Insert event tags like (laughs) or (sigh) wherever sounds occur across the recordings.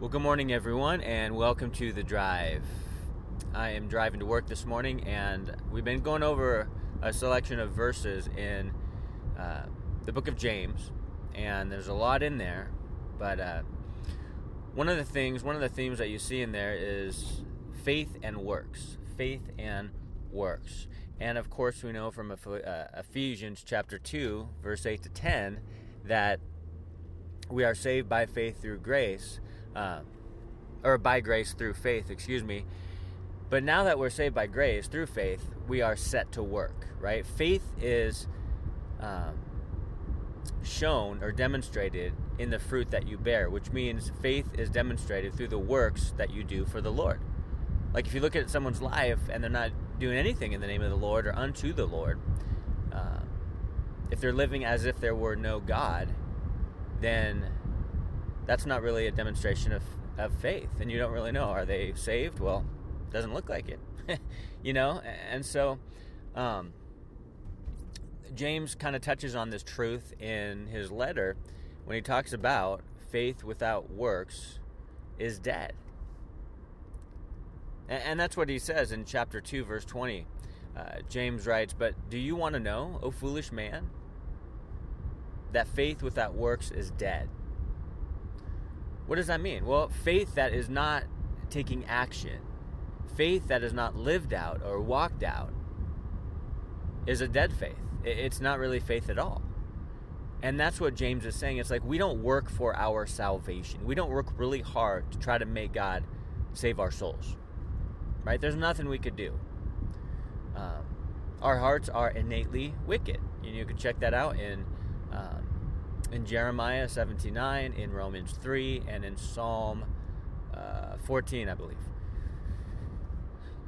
Well, good morning, everyone, and welcome to the drive. I am driving to work this morning, and we've been going over a selection of verses in uh, the book of James, and there's a lot in there. But uh, one of the things, one of the themes that you see in there is faith and works. Faith and works. And of course, we know from uh, Ephesians chapter 2, verse 8 to 10, that we are saved by faith through grace uh, or by grace through faith, excuse me. But now that we're saved by grace through faith, we are set to work, right? Faith is um, shown or demonstrated in the fruit that you bear, which means faith is demonstrated through the works that you do for the Lord. Like if you look at someone's life and they're not doing anything in the name of the Lord or unto the Lord, uh, if they're living as if there were no God, then that's not really a demonstration of, of faith. And you don't really know are they saved? Well, doesn't look like it, (laughs) you know. And so, um, James kind of touches on this truth in his letter when he talks about faith without works is dead. And, and that's what he says in chapter 2, verse 20. Uh, James writes, But do you want to know, O foolish man, that faith without works is dead? What does that mean? Well, faith that is not taking action, faith that is not lived out or walked out, is a dead faith. It's not really faith at all. And that's what James is saying. It's like we don't work for our salvation. We don't work really hard to try to make God save our souls. Right? There's nothing we could do. Um, our hearts are innately wicked. And you can check that out in um, in Jeremiah 79, in Romans 3, and in Psalm uh, 14, I believe.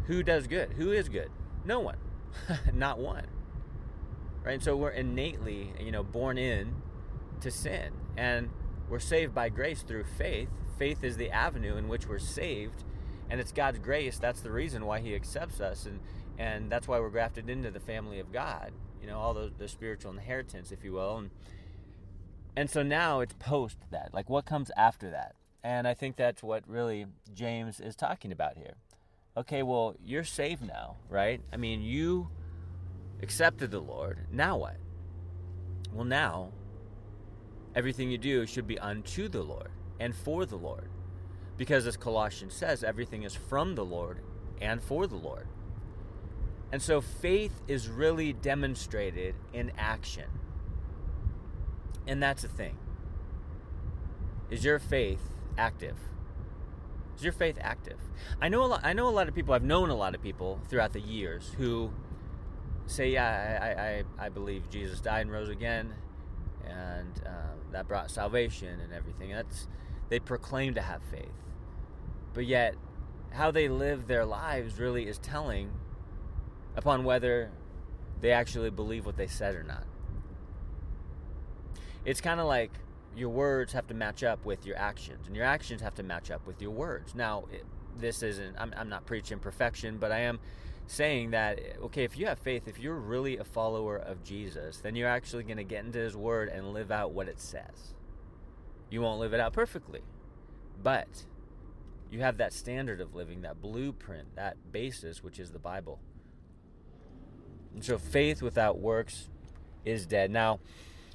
Who does good? Who is good? No one. (laughs) Not one. Right? And so we're innately, you know, born in to sin. And we're saved by grace through faith. Faith is the avenue in which we're saved. And it's God's grace. That's the reason why He accepts us. And, and that's why we're grafted into the family of God. You know, all the, the spiritual inheritance, if you will. And, and so now it's post that. Like what comes after that? And I think that's what really James is talking about here. Okay, well, you're saved now, right? I mean, you accepted the Lord. Now what? Well, now everything you do should be unto the Lord and for the Lord. Because as Colossians says, everything is from the Lord and for the Lord. And so faith is really demonstrated in action. And that's the thing. Is your faith active? Is your faith active? I know a lot. I know a lot of people. I've known a lot of people throughout the years who say, "Yeah, I, I, I believe Jesus died and rose again, and um, that brought salvation and everything." That's they proclaim to have faith, but yet how they live their lives really is telling upon whether they actually believe what they said or not it's kind of like your words have to match up with your actions, and your actions have to match up with your words. Now, it, this isn't, I'm, I'm not preaching perfection, but I am saying that, okay, if you have faith, if you're really a follower of Jesus, then you're actually going to get into His Word and live out what it says. You won't live it out perfectly, but you have that standard of living, that blueprint, that basis, which is the Bible. And so faith without works is dead. Now,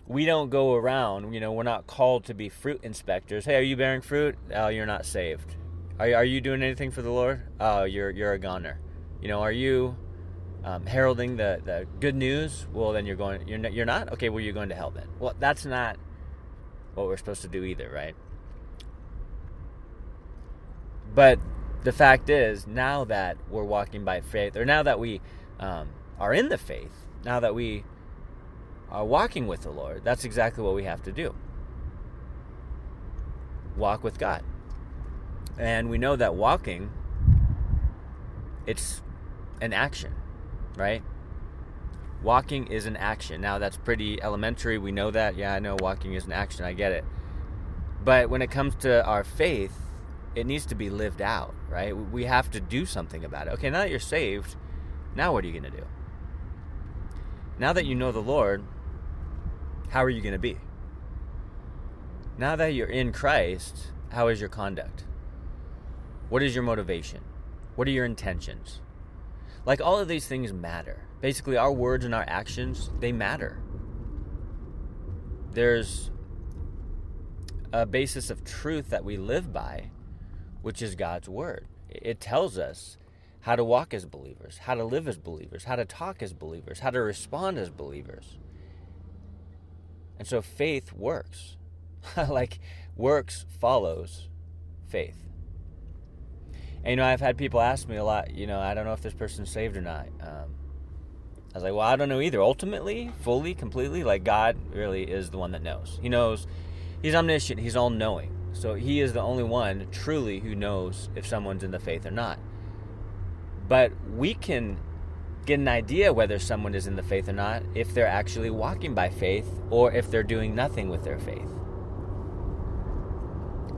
we don't go around, you know, we're not called to be fruit inspectors. Hey, are you bearing fruit? Oh, you're not saved. Are, are you doing anything for the Lord? Oh, you're, you're a goner. You know, are you um, heralding the, the good news? Well, then you're going, you're, you're not? Okay, well, you're going to hell then. Well, that's not what we're supposed to do either, right? But the fact is, now that we're walking by faith, or now that we um, are in the faith, now that we are walking with the Lord, that's exactly what we have to do. Walk with God. And we know that walking it's an action, right? Walking is an action. Now that's pretty elementary. We know that. Yeah, I know walking is an action. I get it. But when it comes to our faith, it needs to be lived out, right? We have to do something about it. Okay, now that you're saved, now what are you going to do? Now that you know the Lord, how are you going to be? Now that you're in Christ, how is your conduct? What is your motivation? What are your intentions? Like all of these things matter. Basically, our words and our actions, they matter. There's a basis of truth that we live by, which is God's word. It tells us how to walk as believers, how to live as believers, how to talk as believers, how to respond as believers. And so faith works. (laughs) like works follows faith. And you know, I've had people ask me a lot, you know, I don't know if this person's saved or not. Um, I was like, well, I don't know either. Ultimately, fully, completely, like God really is the one that knows. He knows, He's omniscient, He's all knowing. So He is the only one truly who knows if someone's in the faith or not. But we can get an idea whether someone is in the faith or not if they're actually walking by faith or if they're doing nothing with their faith.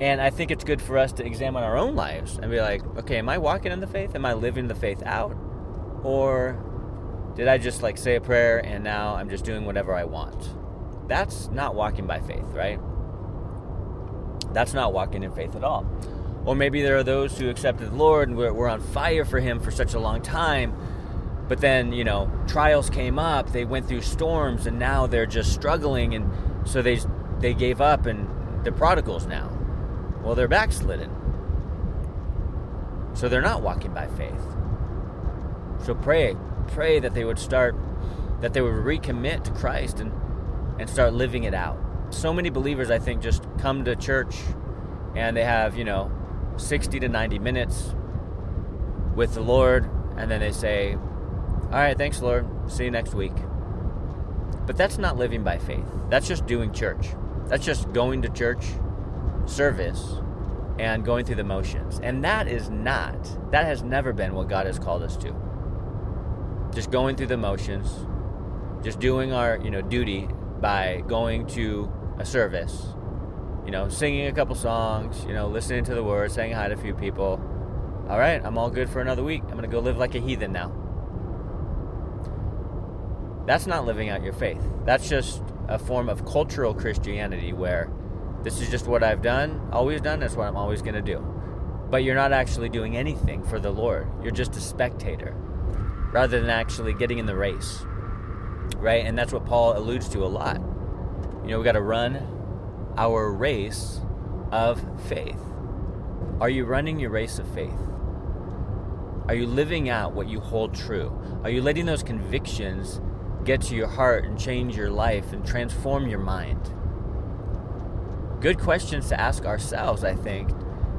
And I think it's good for us to examine our own lives and be like, okay, am I walking in the faith? Am I living the faith out? Or did I just like say a prayer and now I'm just doing whatever I want? That's not walking by faith, right? That's not walking in faith at all. Or maybe there are those who accepted the Lord and were, on fire for Him for such a long time, but then, you know, trials came up, they went through storms, and now they're just struggling, and so they, they gave up and they're prodigals now. Well, they're backslidden. So they're not walking by faith. So pray, pray that they would start, that they would recommit to Christ and, and start living it out. So many believers, I think, just come to church and they have, you know, 60 to 90 minutes with the Lord, and then they say, All right, thanks, Lord. See you next week. But that's not living by faith. That's just doing church. That's just going to church service and going through the motions. And that is not, that has never been what God has called us to. Just going through the motions, just doing our, you know, duty by going to a service, you know, singing a couple songs, you know, listening to the word, saying hi to a few people. All right, I'm all good for another week. I'm going to go live like a heathen now. That's not living out your faith. That's just a form of cultural Christianity where this is just what I've done, always done, that's what I'm always going to do. But you're not actually doing anything for the Lord. You're just a spectator rather than actually getting in the race. Right? And that's what Paul alludes to a lot. You know, we got to run our race of faith. Are you running your race of faith? Are you living out what you hold true? Are you letting those convictions get to your heart and change your life and transform your mind? good questions to ask ourselves, I think,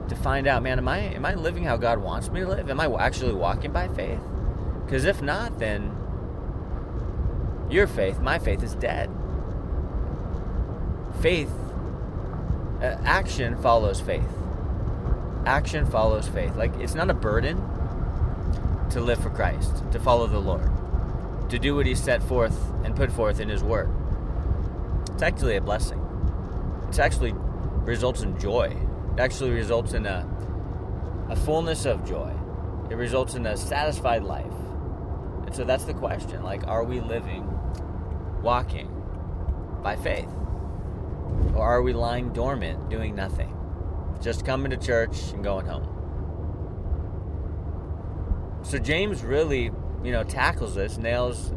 to find out, man, am I am I living how God wants me to live? Am I actually walking by faith? Because if not, then your faith, my faith, is dead. Faith, uh, action follows faith. Action follows faith. Like it's not a burden to live for Christ, to follow the Lord, to do what He set forth and put forth in His Word. It's actually a blessing it actually results in joy. It actually results in a, a fullness of joy. It results in a satisfied life. And so that's the question. Like, are we living, walking by faith? Or are we lying dormant, doing nothing? Just coming to church and going home. So James really, you know, tackles this, nails (sighs)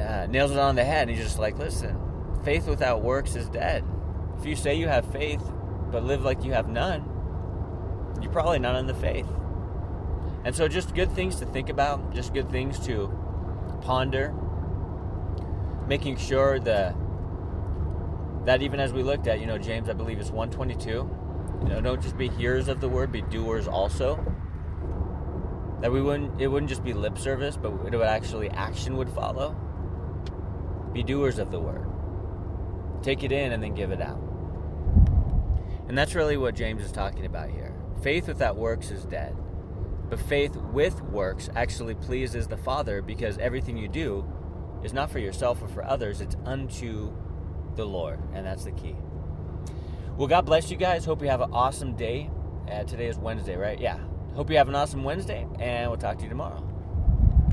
uh, nails it on the head. And he's just like, listen, faith without works is dead. If you say you have faith but live like you have none, you're probably not in the faith. And so, just good things to think about, just good things to ponder, making sure that that even as we looked at, you know, James, I believe is 122. You know, don't just be hearers of the word, be doers also. That we wouldn't, it wouldn't just be lip service, but it would actually action would follow. Be doers of the word. Take it in and then give it out. And that's really what James is talking about here. Faith without works is dead. But faith with works actually pleases the Father because everything you do is not for yourself or for others, it's unto the Lord. And that's the key. Well, God bless you guys. Hope you have an awesome day. Uh, today is Wednesday, right? Yeah. Hope you have an awesome Wednesday, and we'll talk to you tomorrow.